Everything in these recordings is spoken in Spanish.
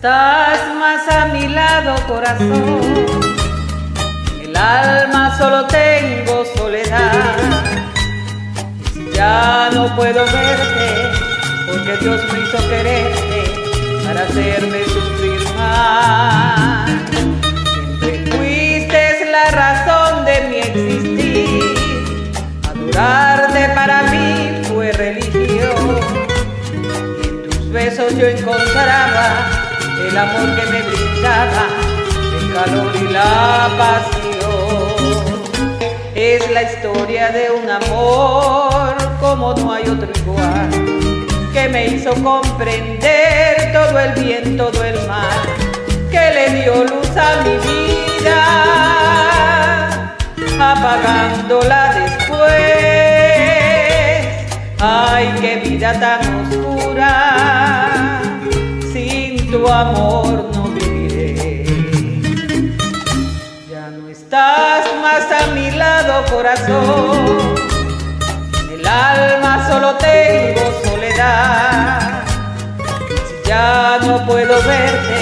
estás más a mi lado, corazón. El alma solo tengo soledad. Si ya no puedo verte, porque Dios me hizo quererte para hacerme sufrir más. Siempre fuiste la razón de mi existir. Adorarte para mí fue religión. Y en tus besos yo encontraba el amor que me brindaba, el calor y la pasión. Es la historia de un amor como no hay otro igual, que me hizo comprender todo el bien, todo el mal, que le dio luz a mi vida, apagándola después. Ay, qué vida tan oscura tu amor no viviré. Ya no estás más a mi lado, corazón. En el alma solo tengo soledad. Ya no puedo verte,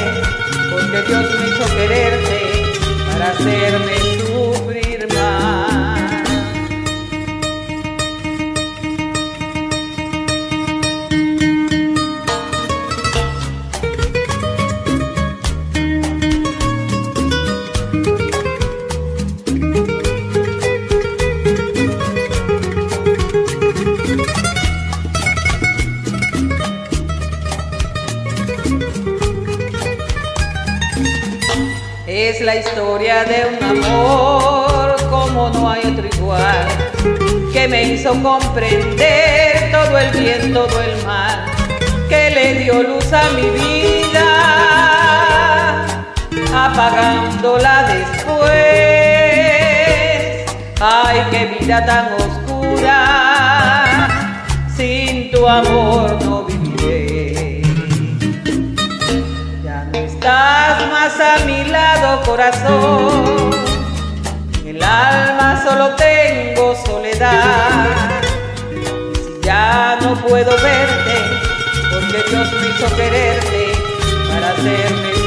porque Dios me hizo quererte para hacerme Es la historia de un amor como no hay otro igual, que me hizo comprender todo el bien, todo el mal, que le dio luz a mi vida, apagándola después. Ay, qué vida tan oscura, sin tu amor a mi lado, corazón. El alma solo tengo soledad. Si ya no puedo verte, porque Dios me hizo quererte para hacerme